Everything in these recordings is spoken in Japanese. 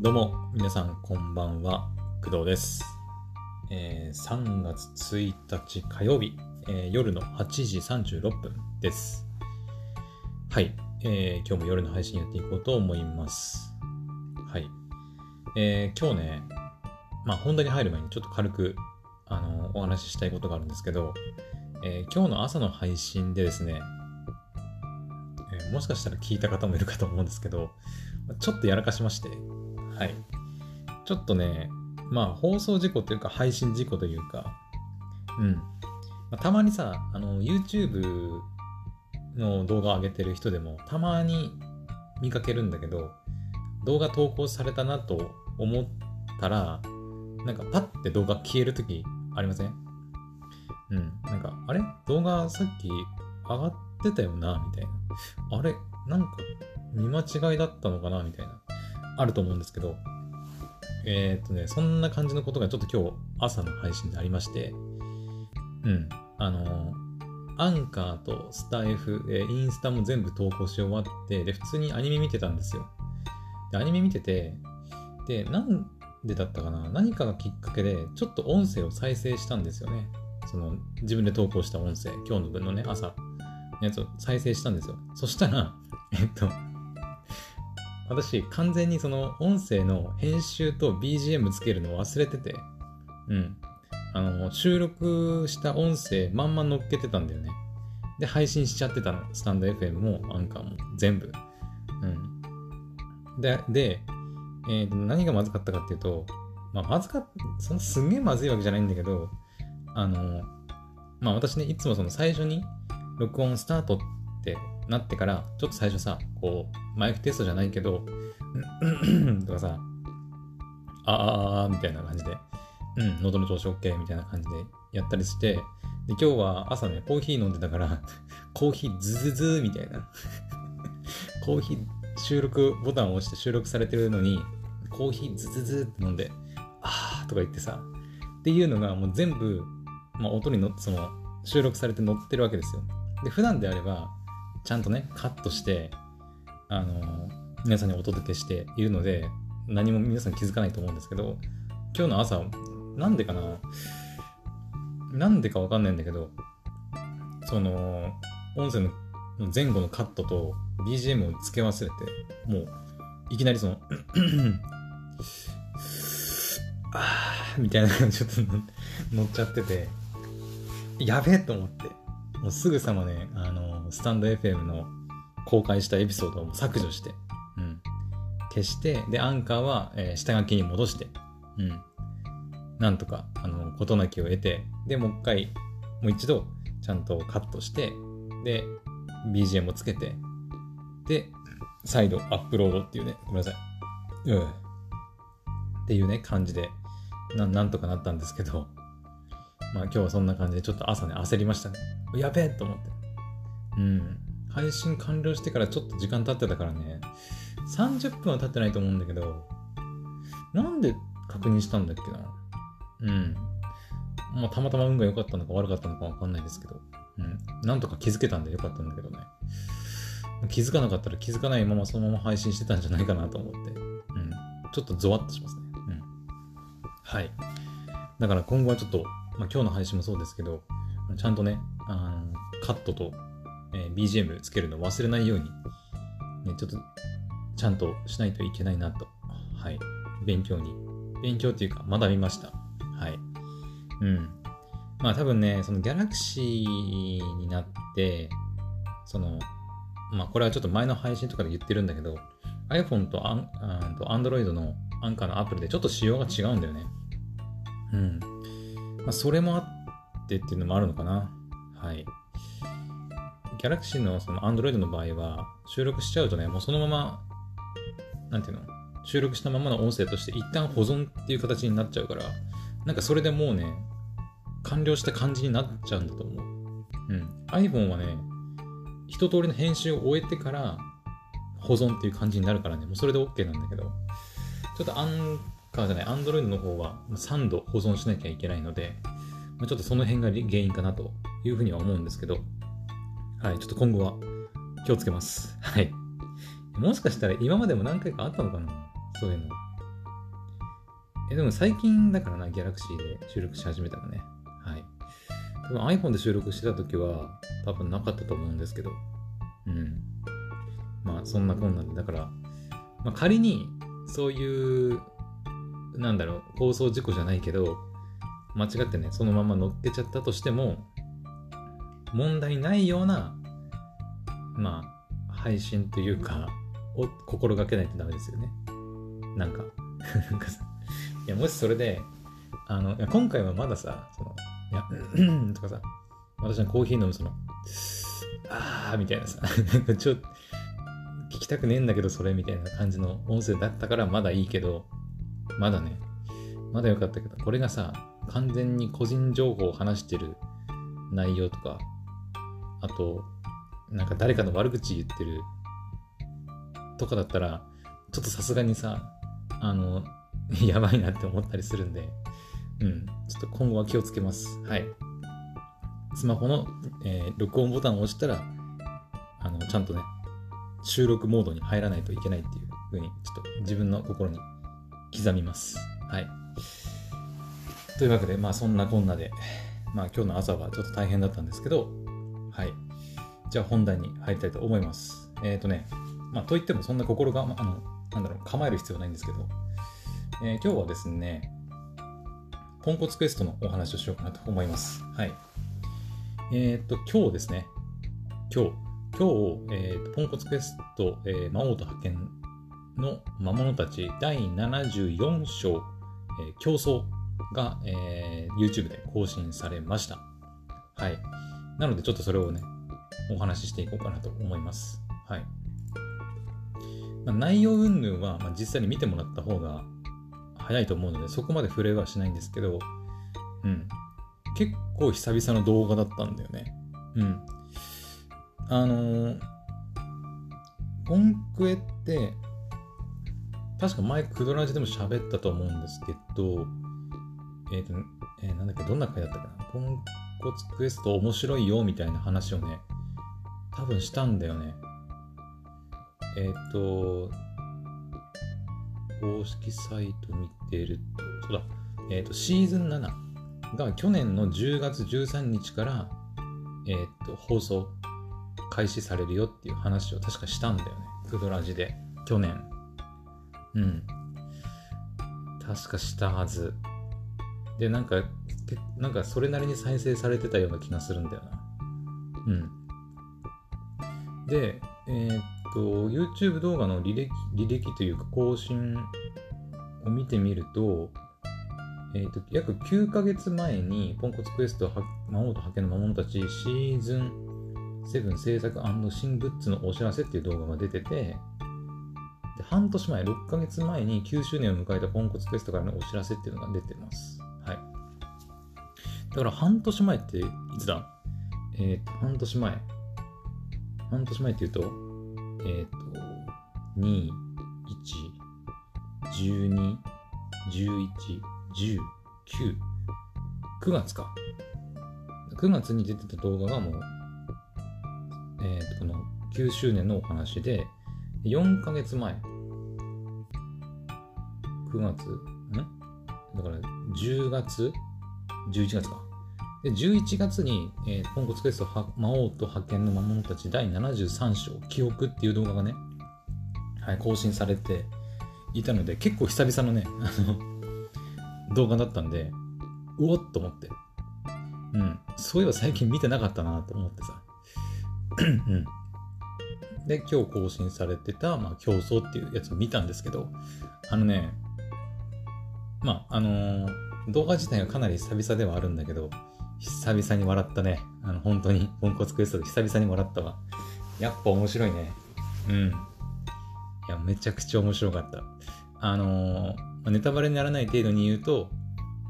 どうも、皆さん、こんばんは。工藤です。えー3月1日火曜日、えー夜の8時36分です。はい、えー今日も夜の配信やっていこうと思います。はい。えー今日ね、まあ本題に入る前にちょっと軽く、あのお話ししたいことがあるんですけど、えー今日の朝の配信でですね、えーもしかしたら聞いた方もいるかと思うんですけど、ちょっとやらかしまして、はい。ちょっとね、まあ放送事故というか配信事故というか、うん。まあたまにさ、あの、YouTube の動画を上げてる人でもたまに見かけるんだけど、動画投稿されたなと思ったら、なんかパッて動画消えるときありません？うん。なんか、あれ？動画さっき上がってたよなみたいな。あれ？なんか見間違いだったのかなみたいな。あると思うんですけど、えーっとね、そんな感じのことがちょっと今日朝の配信でありまして、うん。あの、アンカーとスタイフ、えインスタも全部投稿し終わって、で、普通にアニメ見てたんですよ。で、アニメ見てて、で、なんでだったかな？何かがきっかけで、ちょっと音声を再生したんですよね。その、自分で投稿した音声、今日の分のね、朝のやつを再生したんですよ。そしたら、えっと、私、完全にその音声の編集と BGM つけるのを忘れてて、うん。あの、収録した音声まんま乗っけてたんだよね。で、配信しちゃってたの。スタンド FM もアンカーも全部。うん。で、で、えーと何がまずかったかっていうと、まあ、まずかそのすんげえまずいわけじゃないんだけど、あの、まあ私ね、いつもその最初に録音スタートってなってから、ちょっと最初さ、こう、マイクテストじゃないけど、う んとかさ、あああーみたいな感じで、うん、喉の調子 OK みたいな感じでやったりして、で、今日は朝ね、コーヒー飲んでたから、コーヒーズズズーみたいな。コーヒー収録ボタンを押して収録されてるのに、コーヒーズズズーって飲んで、あーとか言ってさ、っていうのがもう全部、まあ、音にのその収録されて載ってるわけですよ。で、普段であれば、ちゃんとね、カットして、あの皆さんにお届けしているので、何も皆さん気づかないと思うんですけど、今日の朝、なんでかななんでかわかんないんだけど、その、音声の前後のカットと BGM を付け忘れて、もう、いきなりその、あーみたいなのがちょっと乗乗っちゃってて、やべえと思って、もうすぐさまね、あの、スタンド FM の公開したエピソードを削除して、うん。消して、で、アンカーは、えー下書きに戻して、うん。なんとか、あの、事なきを得て、で、もう一回、もう一度、ちゃんとカットして、で、BGM をつけて、で、再度アップロードっていうね、ごめんなさい。うん。っていうね、感じで、ななんとかなったんですけど、まあ今日はそんな感じでちょっと朝ね、焦りましたね。やべえと思って。うん。配信完了してからちょっと時間経ってたからね、30分は経ってないと思うんだけど、なんで確認したんだっけな？うん。まあたまたま運が良かったのか悪かったのかわかんないですけど、うん。なんとか気づけたんで良かったんだけどね。気づかなかったら気づかないままそのまま配信してたんじゃないかなと思って、うん。ちょっとゾワッとしますね。うん。はい。だから今後はちょっと、まあ、今日の配信もそうですけど、ちゃんとね、あのカットと、えー BGM つけるの忘れないように、ね、ちょっとちゃんとしないといけないなと、はい。勉強に、勉強っていうか学びました。はい。うん。まあ多分ね、そのギャラクシーになって、その、まあこれはちょっと前の配信とかで言ってるんだけど、iPhone とアンと Android のアンカーのアプリでちょっと仕様が違うんだよね。うん。まあそれもあってっていうのもあるのかな。はい。Galaxy のその Android の場合は収録しちゃうとね、もうそのまま、なんていうの？収録したままの音声として一旦保存っていう形になっちゃうから、なんかそれでもうね、完了した感じになっちゃうんだと思う。うん。iPhone はね、一通りの編集を終えてから保存っていう感じになるからね、もうそれで OK なんだけど、ちょっとアンカーじゃない、Android の方は3度保存しなきゃいけないので、ま、ちょっとその辺が原因かなというふうには思うんですけど、はい、ちょっと今後は気をつけます。はい。もしかしたら今までも何回かあったのかな？そういうの。え、でも最近だからな、ギャラクシーで収録し始めたらね。はい。多分 iPhone で収録してた時は多分なかったと思うんですけど。うん。まあそんなこんなで、だから、まあ、仮にそういう、なんだろう、放送事故じゃないけど、間違ってね、そのまま乗っけちゃったとしても、問題ないような、まあ、配信というか、を心がけないとダメですよね。なんか、いや、もしそれで、あの、今回はまださ、その、いや、とかさ、私はコーヒー飲むその、あーみたいなさ、ちょっと、聞きたくねえんだけどそれみたいな感じの音声だったからまだいいけど、まだね、まだよかったけど、これがさ、完全に個人情報を話してる内容とか、あと、なんか誰かの悪口言ってるとかだったら、ちょっとさすがにさ、あの、やばいなって思ったりするんで、うん、ちょっと今後は気をつけます。はい。スマホの、えー、録音ボタンを押したら、あの、ちゃんとね、収録モードに入らないといけないっていう風に、ちょっと自分の心に刻みます。はい。というわけで、まあそんなこんなで、まあ今日の朝はちょっと大変だったんですけど、はい。じゃあ本題に入りたいと思います。えっ、ー、とね、まあといってもそんな心が、あの、なんだろう、構える必要はないんですけど、えー、今日はですね、ポンコツクエストのお話をしようかなと思います。はい。えっ、と、今日ですね、今日、今日、えーと、ポンコツクエスト、えー、魔王と派遣の魔物たち第74章、えー、競争が、えー、YouTube で更新されました。はい。なのでちょっとそれをね、お話ししていこうかなと思います。はい。まあ、内容云々は、まあ、実際に見てもらった方が早いと思うので、そこまで触れはしないんですけど、うん。結構久々の動画だったんだよね。うん。あのー、ポンクエって、確か前、クドラジでも喋ったと思うんですけど、えっ、ー、と、えー、なんだっけ、どんな回だったかな。ポンコツクエスト面白いよみたいな話をね、多分したんだよね。えっ、ー、と、公式サイト見てると、そうだ、えっ、と、シーズン7が去年の10月13日から、えっ、と、放送開始されるよっていう話を確かしたんだよね。クドラジで。去年。うん。確かしたはず。で、なんか、なんかそれなりに再生されてたような気がするんだよな。うん。で、えー、っと、YouTube 動画の履歴、履歴というか更新を見てみると、えー、っと、約9ヶ月前に、ポンコツクエスト魔王と覇権の魔物たちシーズンセブン制作新グッズのお知らせっていう動画が出てて、で半年前、6ヶ月前に9周年を迎えたポンコツクエストからのお知らせっていうのが出てます。はい。だから半年前っていつだ？えっ、ー、と、半年前。半年前って言うと、えっ、ー、と、2、1、12、11、10、9、9月か。9月に出てた動画がもうえー、とこの9周年のお話で、4ヶ月前、9月、ん？だから10月 ?11 月か。で、11月に、えー、ポンコツクエスト魔王と派遣の魔物たち第73章、記憶っていう動画がね、はい、更新されていたので、結構久々のね、あの、動画だったんで、うおっと思って。うん。そういえば最近見てなかったなと思ってさ。うんで、今日更新されてた、まあ、競争っていうやつを見たんですけど、あのね、まあ、あのー、動画自体がかなり久々ではあるんだけど、久々に笑ったね。あの、本当に、ポンコツクエストで久々に笑ったわ。やっぱ面白いね。うん。いや、めちゃくちゃ面白かった。あのー、ネタバレにならない程度に言うと、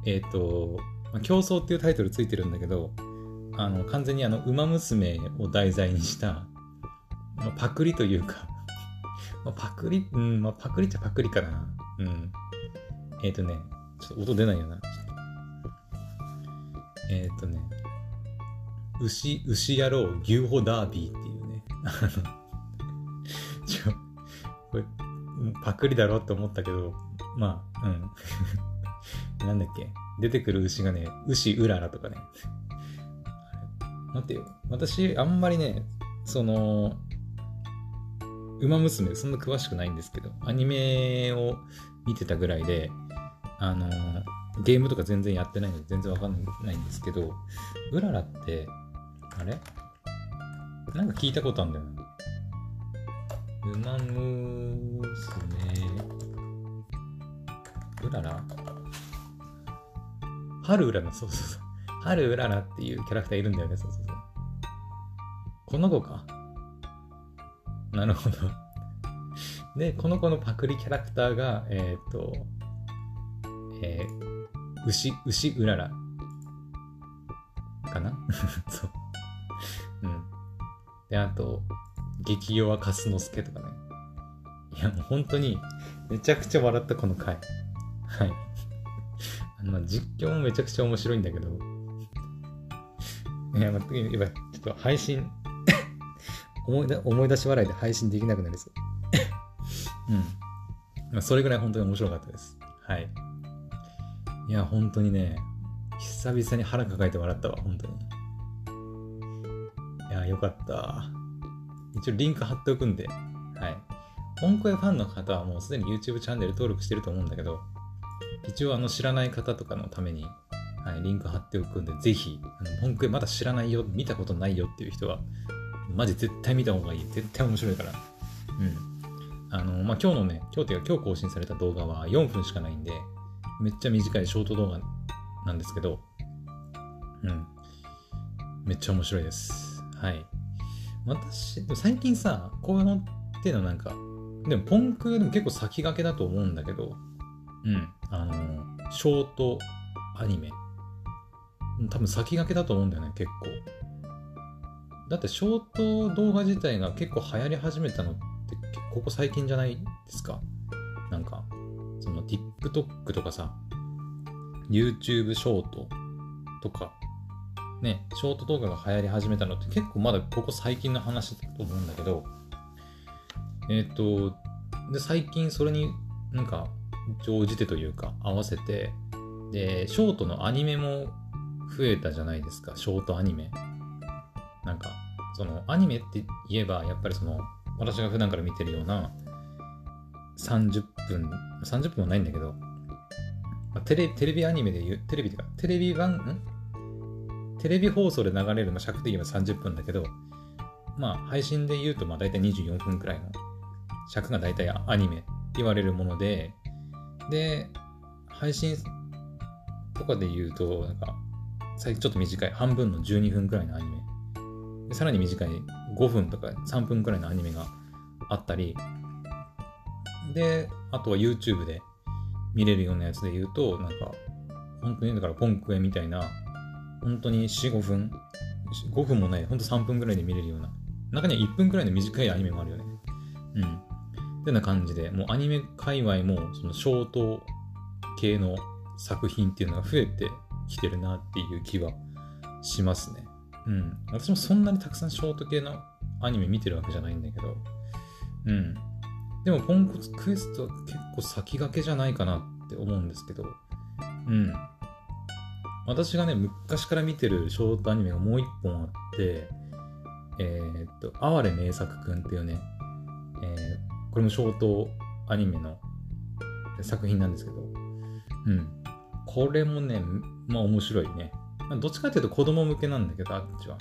えっ、ー、と、ま、競争っていうタイトルついてるんだけど、あの、完全にあの、馬娘を題材にした、まあ、パクリというか まあ、パクリ、うん、まあ、パクリっちゃパクリかな。うん。えっ、ー、とね、ちょっと音出ないよな。えっ、ー、とね、牛、牛野郎牛歩ダービーっていうね、あの、ちょ、これ、パクリだろって思ったけど、まあ、うん。なんだっけ？出てくる牛がね、牛うららとかね。待ってよ。私、あんまりね、その、ウマ娘、そんな詳しくないんですけど、アニメを見てたぐらいで、あの、ゲームとか全然やってないので全然わかんないんですけど、うららって、あれ？なんか聞いたことあるんだよな。ウマ娘、うらら？春うらら、そうそうそう。春うららっていうキャラクターいるんだよね、そうそうそう。この子か。なるほど。で、この子のパクリキャラクターが、えっ、ー、と、えー、牛、牛うらら。かな？そう。うん。で、あと、激弱かすのすけとかね。いや、もう本当に、めちゃくちゃ笑ったこの回。はい。あの、実況もめちゃくちゃ面白いんだけど、いや、まあ、今、ちょっと配信思い出、思い出し笑いで配信できなくなりそう。うん。まあ、それぐらい本当に面白かったです。はい。いや、本当にね、久々に腹抱えて笑ったわ、本当に。いや、よかった。一応リンク貼っておくんで、はい。本声ファンの方はもうすでに YouTube チャンネル登録してると思うんだけど、一応あの知らない方とかのために、はい、リンク貼っておくんで、ぜひ、あの本クまだ知らないよ、見たことないよっていう人は、マジ絶対見た方がいい。絶対面白いから。うん。あの、まあ、今日のね、今日っていうか今日更新された動画は4分しかないんで、めっちゃ短いショート動画なんですけど、うん。めっちゃ面白いです。はい。私、最近さ、こういうのっていうのはなんか、でもポンクでも結構先駆けだと思うんだけど、うん。あの、ショートアニメ。多分先駆けだと思うんだよね、結構。だってショート動画自体が結構流行り始めたのってここ最近じゃないですか？なんか、その TikTok とかさ、YouTube ショートとか、ね、ショート動画が流行り始めたのって結構まだここ最近の話だと思うんだけど、えっ、ー、と、で、最近それになんか乗じてというか合わせて、で、ショートのアニメも増えたじゃないですか、ショートアニメ。なんか、そのアニメって言えば、やっぱりその、私が普段から見てるような30分、30分はないんだけど、テレテレビアニメで言う、テレビとか、テレビ版、ん？テレビ放送で流れるの尺的には30分だけど、まあ配信で言うとまあ大体24分くらいの尺が大体アニメって言われるもので、で、配信とかで言うと、なんか、最近ちょっと短い、半分の12分くらいのアニメ。さらに短い5分とか3分くらいのアニメがあったり、で、あとは YouTube で見れるようなやつで言うと、なんか、本当にだからポンクエみたいな、本当に4、5分、5分もない、本当3分くらいで見れるような、中には1分くらいの短いアニメもあるよね。うん。ってな感じで、もうアニメ界隈も、そのショート系の作品っていうのが増えてきてるなっていう気はしますね。うん。私もそんなにたくさんショート系のアニメ見てるわけじゃないんだけど、うん。でも、ポンコツクエストは結構先駆けじゃないかなって思うんですけど、うん。私がね、昔から見てるショートアニメがもう一本あって、えー、っと、哀れ名作くんっていうね、えー、これもショートアニメの作品なんですけど、うん。これもね、まあ面白いね。どっちかっていうと子供向けなんだけど、あっちは。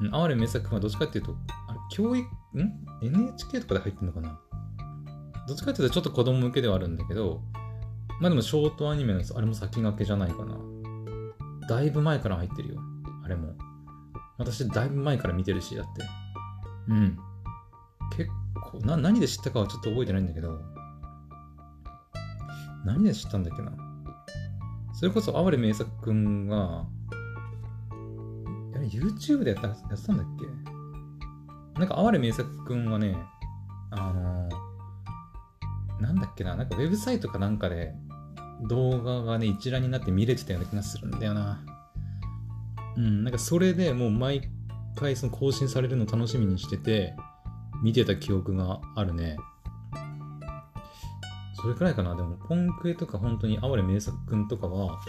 うん、哀れ名作はどっちかっていうと、あれ、教育、ん ?NHK とかで入ってんのかな？どっちかっていうとちょっと子供向けではあるんだけど、まあでもショートアニメの、あれも先駆けじゃないかな。だいぶ前から入ってるよ。あれも。私、だいぶ前から見てるし、だって。うん。結構、な、何で知ったかはちょっと覚えてないんだけど、何で知ったんだっけな？それこそ、哀れ名作くんが、あれ、YouTube でやったやってたんだっけ？なんか、哀れ名作くんはね、あのー、なんだっけな、なんかウェブサイトかなんかで動画がね、一覧になって見れてたような気がするんだよな。うん、なんかそれでもう毎回その更新されるの楽しみにしてて、見てた記憶があるね。それくらいかな。でも、ポンクエとか本当に、哀れ名作くんとかは、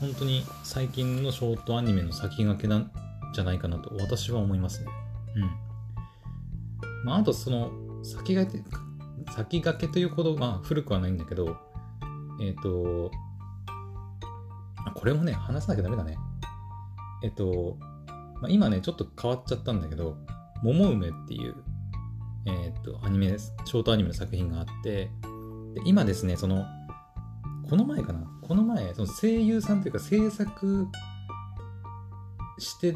本当に最近のショートアニメの先駆けなんじゃないかなと私は思いますね。うん。まあ、あとその、先駆け、先駆けというほど、まあ、古くはないんだけど、えっ、ー、と、これもね、話さなきゃダメだね。えっ、ー、と、まあ、今ね、ちょっと変わっちゃったんだけど、桃梅っていう、えっ、ー、と、アニメです。ショートアニメの作品があって、で今ですね、その、この前かな？この前、その声優さんというか制作して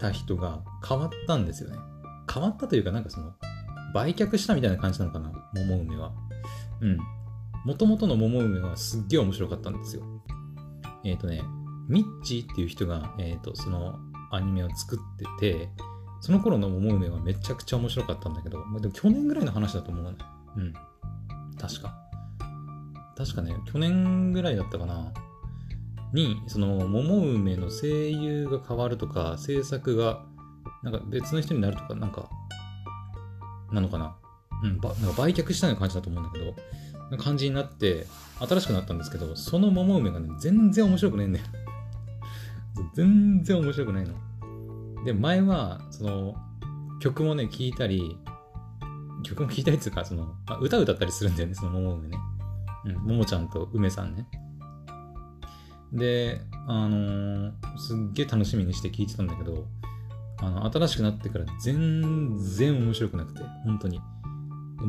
た人が変わったんですよね。変わったというか、なんかその、売却したみたいな感じなのかな？桃梅は。うん。もともとの桃梅はすっげえ面白かったんですよ。えっ、ー、とね、ミッチーっていう人が、えっ、ー、と、そのアニメを作ってて、その頃の桃梅はめちゃくちゃ面白かったんだけど、まあでも去年ぐらいの話だと思うね。うん。確か。確かね、去年ぐらいだったかな。に、その、桃梅の声優が変わるとか、制作が、なんか別の人になるとか、なんか、なのかな。うん、ばなんか売却したような感じだと思うんだけど、な感じになって、新しくなったんですけど、その桃梅がね、全然面白くねえんだよ。全然面白くないの。で、前は、その、曲もね、聴いたり、曲も聴いたりっていうか、その、あ、歌歌ったりするんだよね、その桃梅ね。うん、ももちゃんと梅さんね。で、あのー、すっげえ楽しみにして聴いてたんだけど、あの、新しくなってから全然面白くなくて、本当に。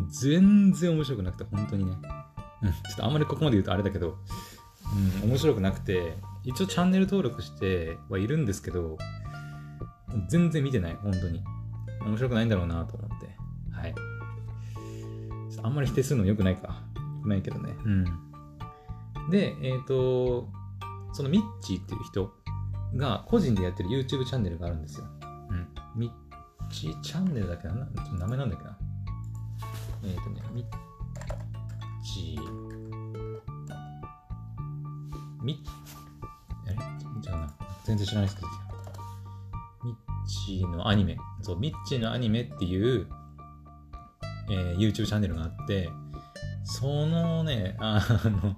全然面白くなくて、本当にね。ちょっとあんまりここまで言うとあれだけど、うん、面白くなくて、一応チャンネル登録してはいるんですけど、全然見てない、本当に。面白くないんだろうなと思って。はい。あんまり否定するの良くないか。良くないけどね。うん。で、えっ、ー、と、そのミッチーっていう人が個人でやってる YouTube チャンネルがあるんですよ。うん。ミッチーチャンネルだっけな？名前なんだっけな？えっ、ー、とね、ミッチー、ミッ、え？じゃあな、全然知らないですけど、ミッチーのアニメ、そう、ミッチーのアニメっていう、えー、YouTube チャンネルがあって、そのね、あの、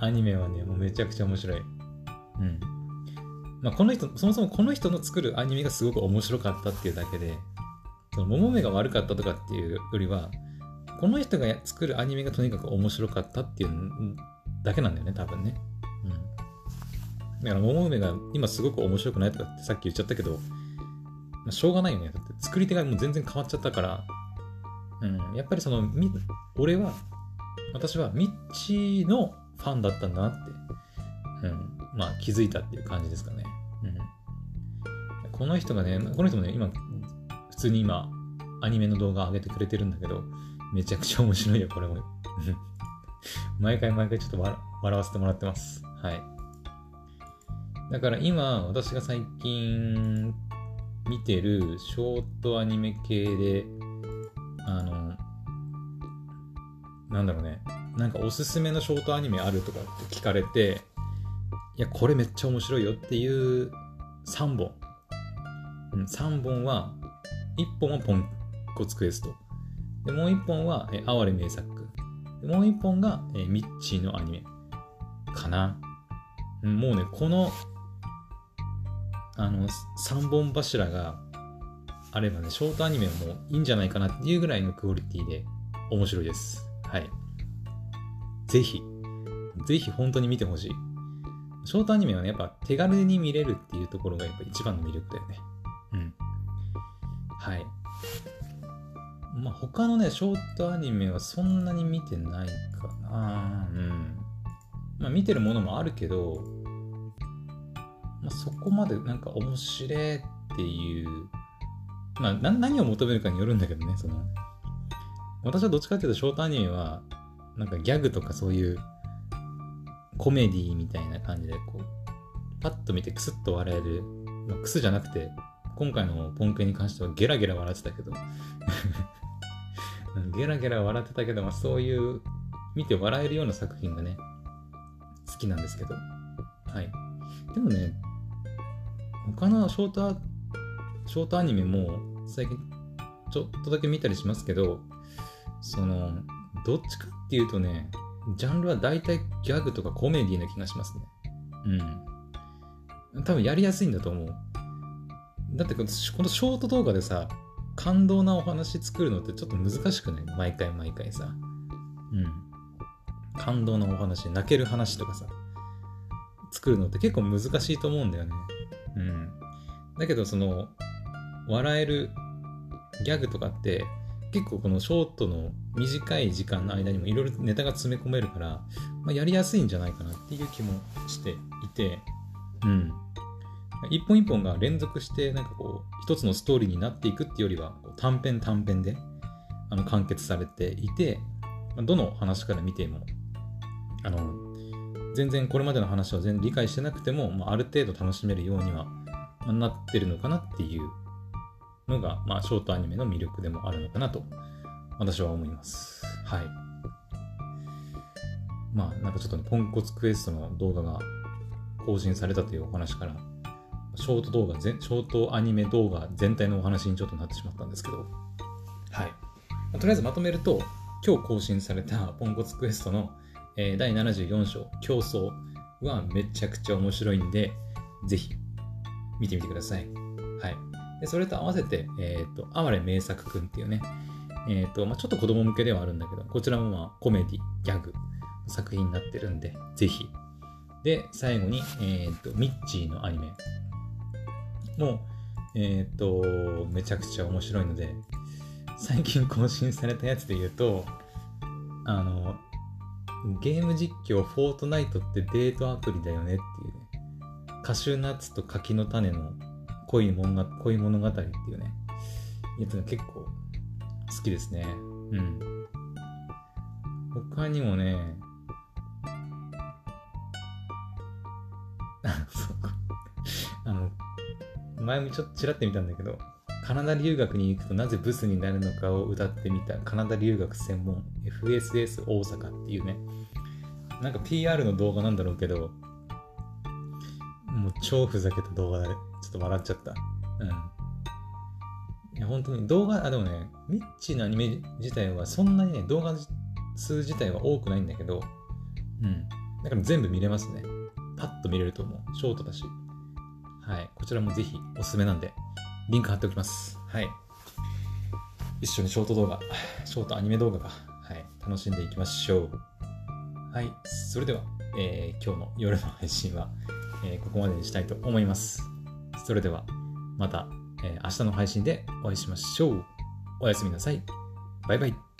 アニメはね、もうめちゃくちゃ面白い。うん。まあ、この人、そもそもこの人の作るアニメがすごく面白かったっていうだけで、その、桃目が悪かったとかっていうよりは、この人が作るアニメがとにかく面白かったっていうだけなんだよね、多分ね。うん。だから、桃梅が今すごく面白くないとかってさっき言っちゃったけど、まあ、しょうがないよね。だって作り手がもう全然変わっちゃったから、うん、やっぱりその、み、俺は、私はミッチーのファンだったんだなって、うん、まあ気づいたっていう感じですかね。うん。この人がね、この人もね、今、普通に今、アニメの動画上げてくれてるんだけど、めちゃくちゃ面白いよ、これも。毎回毎回ちょっと笑わせてもらってます。はい。だから今、私が最近見てるショートアニメ系で、あの、なんだろうね、なんかおすすめのショートアニメあるとかって聞かれて、いや、これめっちゃ面白いよっていう3本。うん、3本は、1本はポンコツクエスト。で、もう1本は、え哀れ名作。でもう1本が、えミッチーのアニメ。かな。もうね、この、あの、3本柱があればね、ショートアニメはもういいんじゃないかなっていうぐらいのクオリティで面白いです。はい。ぜひ、ぜひ本当に見てほしい。ショートアニメはね、やっぱ手軽に見れるっていうところがやっぱ一番の魅力だよね。うん。はい。まあ、他のね、ショートアニメはそんなに見てないかな。うん。まあ、見てるものもあるけど、まあ、そこまでなんか面白いっていう、まあ、何を求めるかによるんだけどね、その、私はどっちかっていうとショートアニメは、なんかギャグとかそういうコメディみたいな感じで、こう、パッと見てクスッと笑える、まあ、クスじゃなくて、今回のポンケに関してはゲラゲラ笑ってたけど ゲラゲラ笑ってたけど、まあ、そういう見て笑えるような作品がね、好きなんですけど。はい。でもね、他のショート、ショートアニメも最近ちょっとだけ見たりしますけど、その、どっちかっていうとね、ジャンルは大体ギャグとかコメディな気がしますね。うん。多分やりやすいんだと思う。だってこのショート動画でさ、感動なお話作るのってちょっと難しくない？毎回毎回さ。うん。感動なお話、泣ける話とかさ、作るのって結構難しいと思うんだよね。うん。だけどその、笑えるギャグとかって結構このショートの短い時間の間にもいろいろネタが詰め込めるから、まあ、やりやすいんじゃないかなっていう気もしていて、うん。一本一本が連続してなんかこう一つのストーリーになっていくっていうよりは短編短編であの完結されていてどの話から見てもあの全然これまでの話を全然理解してなくても、まあ、ある程度楽しめるようにはなってるのかなっていうのが、まあ、ショートアニメの魅力でもあるのかなと私は思います。はい。まあなんかちょっとね、ポンコツクエストの動画が更新されたというお話からショート動画、ショートアニメ動画全体のお話にちょっとなってしまったんですけど、はい。とりあえずまとめると、今日更新された ポンコツクエストの、えー、第74章、競争はめちゃくちゃ面白いんで、ぜひ見てみてください。はい。でそれと合わせて、えっ、ー、と、哀れ名作くんっていうね、えっ、と、まあ、ちょっと子供向けではあるんだけど、こちらもまあコメディ、ギャグの作品になってるんで、ぜひ。で、最後に、えっ、と、ミッチーのアニメ、もう、えっ、と、めちゃくちゃ面白いので、最近更新されたやつで言うと、あの、ゲーム実況フォートナイトってデートアプリだよねっていうね、カシューナッツと柿の種の恋物恋物語っていうね、やつが結構好きですね。うん。他にもね、そうか。あの、前もちょっとちらってみたんだけど、カナダ留学に行くとなぜブスになるのかを歌ってみたカナダ留学専門 FSS 大阪っていうね、なんか PR の動画なんだろうけど、もう超ふざけた動画で、ちょっと笑っちゃった。うん。いや、本当に動画、あ、でもね、ミッチーのアニメ自体はそんなにね、動画数自体は多くないんだけど、うん。だから全部見れますね。パッと見れると思う。ショートだし。はい。こちらもぜひおすすめなんで、リンク貼っておきます。はい。一緒にショート動画、ショートアニメ動画が、はい、楽しんでいきましょう。はい。それでは、えー、今日の夜の配信は、え、ここまでにしたいと思います。それでは、また、え、明日の配信でお会いしましょう。おやすみなさい。バイバイ。